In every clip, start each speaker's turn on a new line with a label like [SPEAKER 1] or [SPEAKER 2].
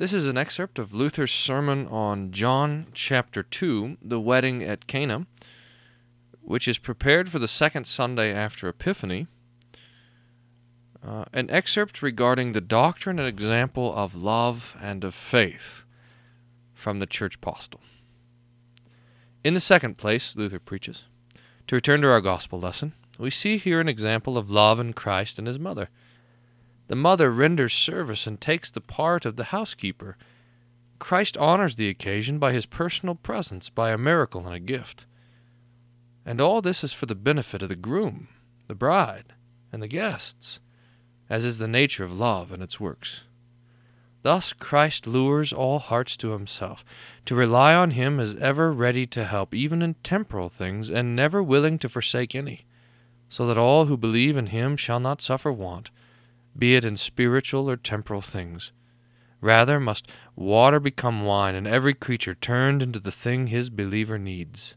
[SPEAKER 1] This is an excerpt of Luther's sermon on John chapter 2, the wedding at Cana, which is prepared for the second Sunday after Epiphany. Uh, an excerpt regarding the doctrine and example of love and of faith from the Church Postil. In the second place, Luther preaches, to return to our gospel lesson, we see here an example of love in Christ and his mother. The mother renders service and takes the part of the housekeeper. Christ honors the occasion by his personal presence, by a miracle and a gift. And all this is for the benefit of the groom, the bride, and the guests as is the nature of love and its works. Thus Christ lures all hearts to himself, to rely on him as ever ready to help even in temporal things, and never willing to forsake any, so that all who believe in him shall not suffer want, be it in spiritual or temporal things. Rather must water become wine, and every creature turned into the thing his believer needs.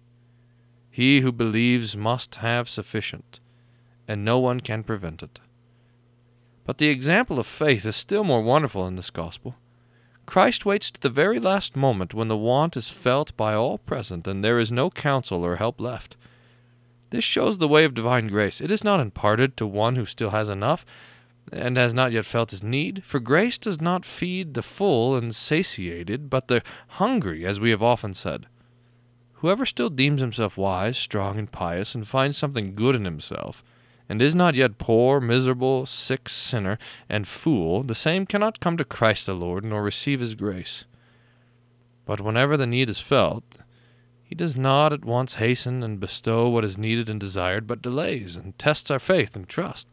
[SPEAKER 1] He who believes must have sufficient, and no one can prevent it. But the example of faith is still more wonderful in this gospel. Christ waits to the very last moment when the want is felt by all present and there is no counsel or help left. This shows the way of divine grace. It is not imparted to one who still has enough and has not yet felt his need, for grace does not feed the full and satiated, but the hungry, as we have often said. Whoever still deems himself wise, strong, and pious, and finds something good in himself, and is not yet poor, miserable, sick sinner, and fool, the same cannot come to Christ the Lord, nor receive his grace. But whenever the need is felt, he does not at once hasten and bestow what is needed and desired, but delays, and tests our faith and trust,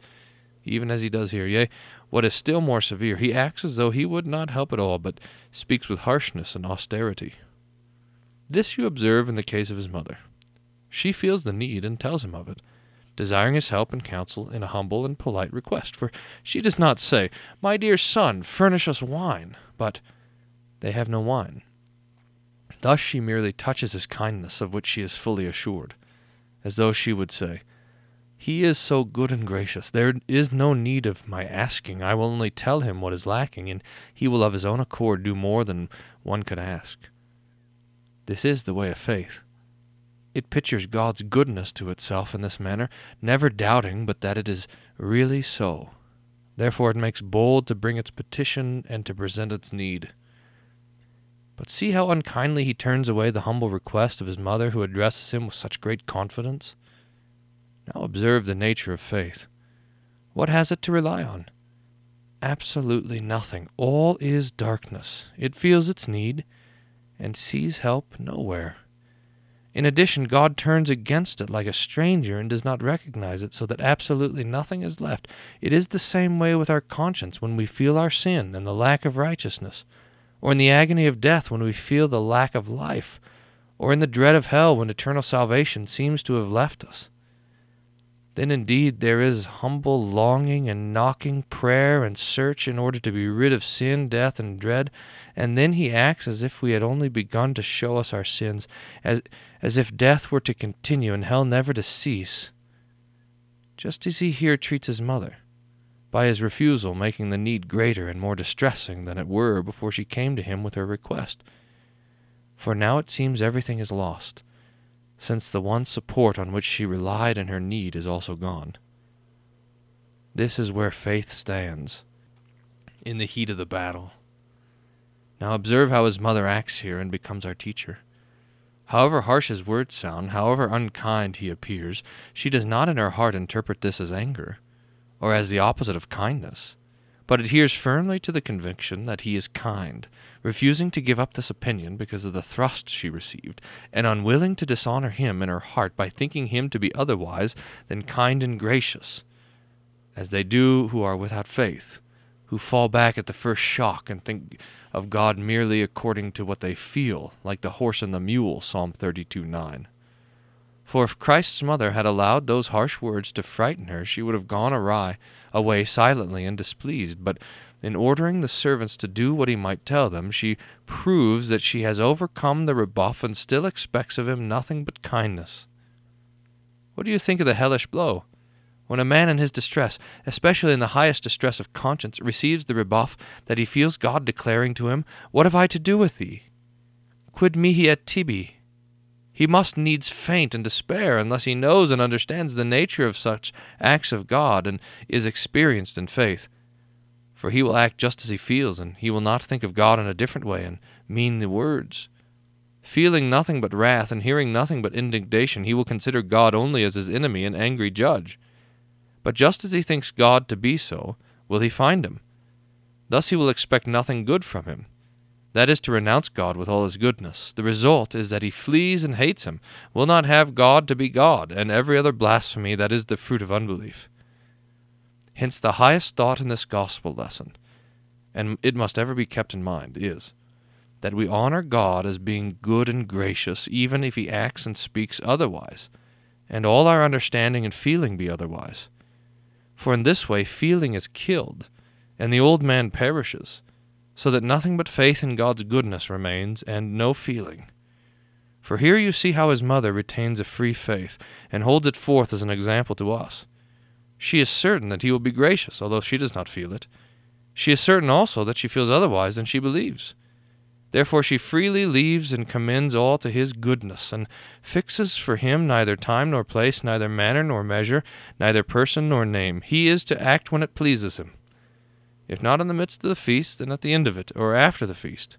[SPEAKER 1] even as he does here. Yea, what is still more severe, he acts as though he would not help at all, but speaks with harshness and austerity. This you observe in the case of his mother. She feels the need and tells him of it desiring his help and counsel in a humble and polite request. For she does not say, My dear son, furnish us wine, but they have no wine. Thus she merely touches his kindness, of which she is fully assured, as though she would say, He is so good and gracious, there is no need of my asking. I will only tell him what is lacking, and he will of his own accord do more than one could ask. This is the way of faith. It pictures God's goodness to itself in this manner, never doubting but that it is really so. Therefore it makes bold to bring its petition and to present its need. But see how unkindly he turns away the humble request of his mother who addresses him with such great confidence. Now observe the nature of faith. What has it to rely on? Absolutely nothing. All is darkness. It feels its need and sees help nowhere. In addition, God turns against it like a stranger and does not recognize it, so that absolutely nothing is left. It is the same way with our conscience when we feel our sin and the lack of righteousness, or in the agony of death when we feel the lack of life, or in the dread of hell when eternal salvation seems to have left us then indeed there is humble longing and knocking, prayer and search in order to be rid of sin, death, and dread. And then he acts as if we had only begun to show us our sins, as, as if death were to continue and hell never to cease. Just as he here treats his mother, by his refusal making the need greater and more distressing than it were before she came to him with her request. For now it seems everything is lost since the one support on which she relied in her need is also gone. This is where faith stands, in the heat of the battle. Now observe how his mother acts here and becomes our teacher. However harsh his words sound, however unkind he appears, she does not in her heart interpret this as anger, or as the opposite of kindness but adheres firmly to the conviction that he is kind, refusing to give up this opinion because of the thrust she received, and unwilling to dishonor him in her heart by thinking him to be otherwise than kind and gracious, as they do who are without faith, who fall back at the first shock and think of God merely according to what they feel, like the horse and the mule, Psalm 32 9. For if Christ's mother had allowed those harsh words to frighten her, she would have gone awry, away silently and displeased. But in ordering the servants to do what he might tell them, she proves that she has overcome the rebuff and still expects of him nothing but kindness. What do you think of the hellish blow? When a man in his distress, especially in the highest distress of conscience, receives the rebuff that he feels God declaring to him, What have I to do with thee? Quid mihi et tibi? He must needs faint and despair unless he knows and understands the nature of such acts of God and is experienced in faith. For he will act just as he feels, and he will not think of God in a different way and mean the words. Feeling nothing but wrath and hearing nothing but indignation, he will consider God only as his enemy and angry judge. But just as he thinks God to be so, will he find him. Thus he will expect nothing good from him. That is to renounce God with all his goodness. The result is that he flees and hates him, will not have God to be God, and every other blasphemy that is the fruit of unbelief. Hence the highest thought in this gospel lesson, and it must ever be kept in mind, is that we honor God as being good and gracious, even if he acts and speaks otherwise, and all our understanding and feeling be otherwise. For in this way feeling is killed, and the old man perishes, so that nothing but faith in God's goodness remains, and no feeling. For here you see how his mother retains a free faith, and holds it forth as an example to us. She is certain that he will be gracious, although she does not feel it. She is certain also that she feels otherwise than she believes. Therefore she freely leaves and commends all to his goodness, and fixes for him neither time nor place, neither manner nor measure, neither person nor name. He is to act when it pleases him. If not in the midst of the feast, then at the end of it, or after the feast.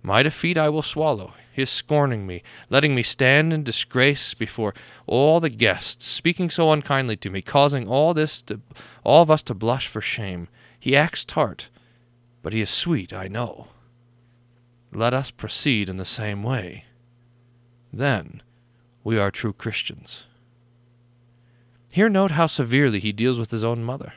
[SPEAKER 1] My defeat I will swallow, his scorning me, letting me stand in disgrace before all the guests, speaking so unkindly to me, causing all this to, all of us to blush for shame. He acts tart, but he is sweet, I know. Let us proceed in the same way. Then we are true Christians. Here note how severely he deals with his own mother,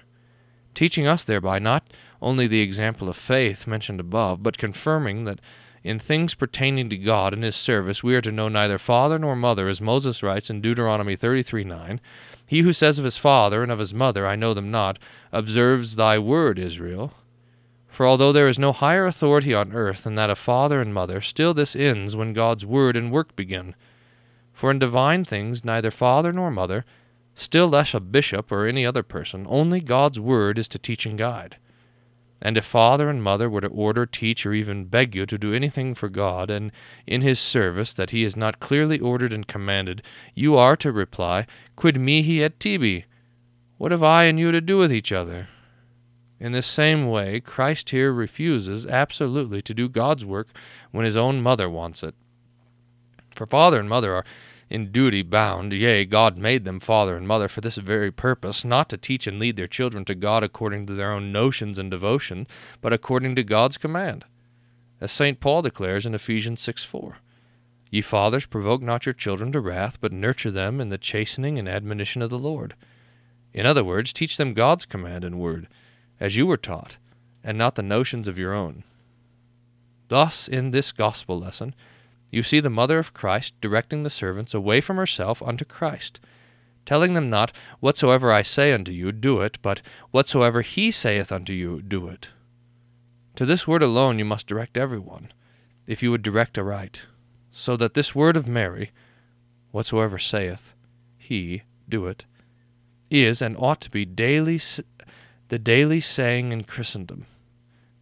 [SPEAKER 1] teaching us thereby not only the example of faith mentioned above, but confirming that in things pertaining to God and his service we are to know neither father nor mother, as Moses writes in Deuteronomy 33 9. He who says of his father and of his mother, I know them not, observes thy word, Israel. For although there is no higher authority on earth than that of father and mother, still this ends when God's word and work begin. For in divine things neither father nor mother, still less a bishop or any other person, only God's word is to teach and guide. And if father and mother were to order, teach, or even beg you to do anything for God and in his service that he has not clearly ordered and commanded, you are to reply, Quid mihi et tibi? What have I and you to do with each other? In the same way, Christ here refuses absolutely to do God's work when his own mother wants it. For father and mother are in duty bound, yea, God made them father and mother for this very purpose, not to teach and lead their children to God according to their own notions and devotion, but according to God's command. As St. Paul declares in Ephesians 6 4. Ye fathers, provoke not your children to wrath, but nurture them in the chastening and admonition of the Lord. In other words, teach them God's command and word as you were taught, and not the notions of your own. Thus, in this gospel lesson, you see the mother of Christ directing the servants away from herself unto Christ, telling them not, Whatsoever I say unto you, do it, but whatsoever he saith unto you, do it. To this word alone you must direct every one, if you would direct aright, so that this word of Mary, Whatsoever saith, he, do it, is and ought to be daily the daily saying in Christendom,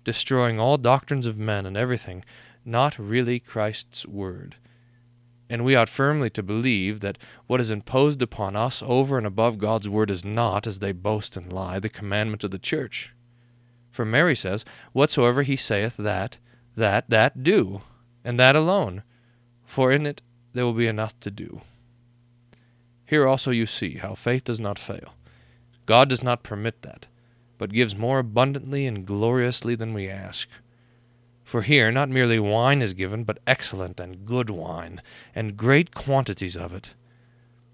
[SPEAKER 1] destroying all doctrines of men and everything not really Christ's word. And we ought firmly to believe that what is imposed upon us over and above God's word is not, as they boast and lie, the commandment of the church. For Mary says, Whatsoever he saith, that, that, that do, and that alone, for in it there will be enough to do. Here also you see how faith does not fail. God does not permit that but gives more abundantly and gloriously than we ask. For here not merely wine is given, but excellent and good wine, and great quantities of it.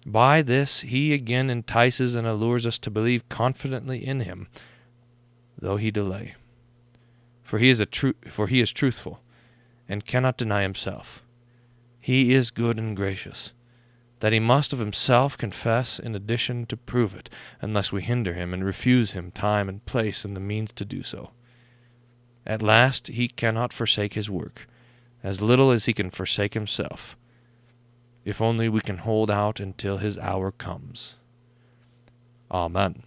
[SPEAKER 1] By this he again entices and allures us to believe confidently in him, though he delay. For he is a tru- for he is truthful, and cannot deny himself. He is good and gracious that he must of himself confess in addition to prove it, unless we hinder him and refuse him time and place and the means to do so. At last he cannot forsake his work, as little as he can forsake himself, if only we can hold out until his hour comes. Amen.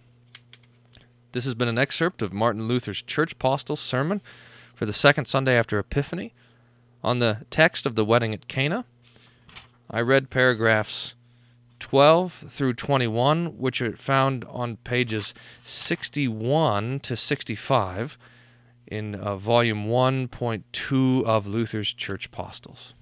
[SPEAKER 1] This has been an excerpt of Martin Luther's Church Postil sermon for the second Sunday after Epiphany on the text of the wedding at Cana. I read paragraphs 12 through 21, which are found on pages 61 to 65 in uh, volume 1.2 of Luther's Church Postils.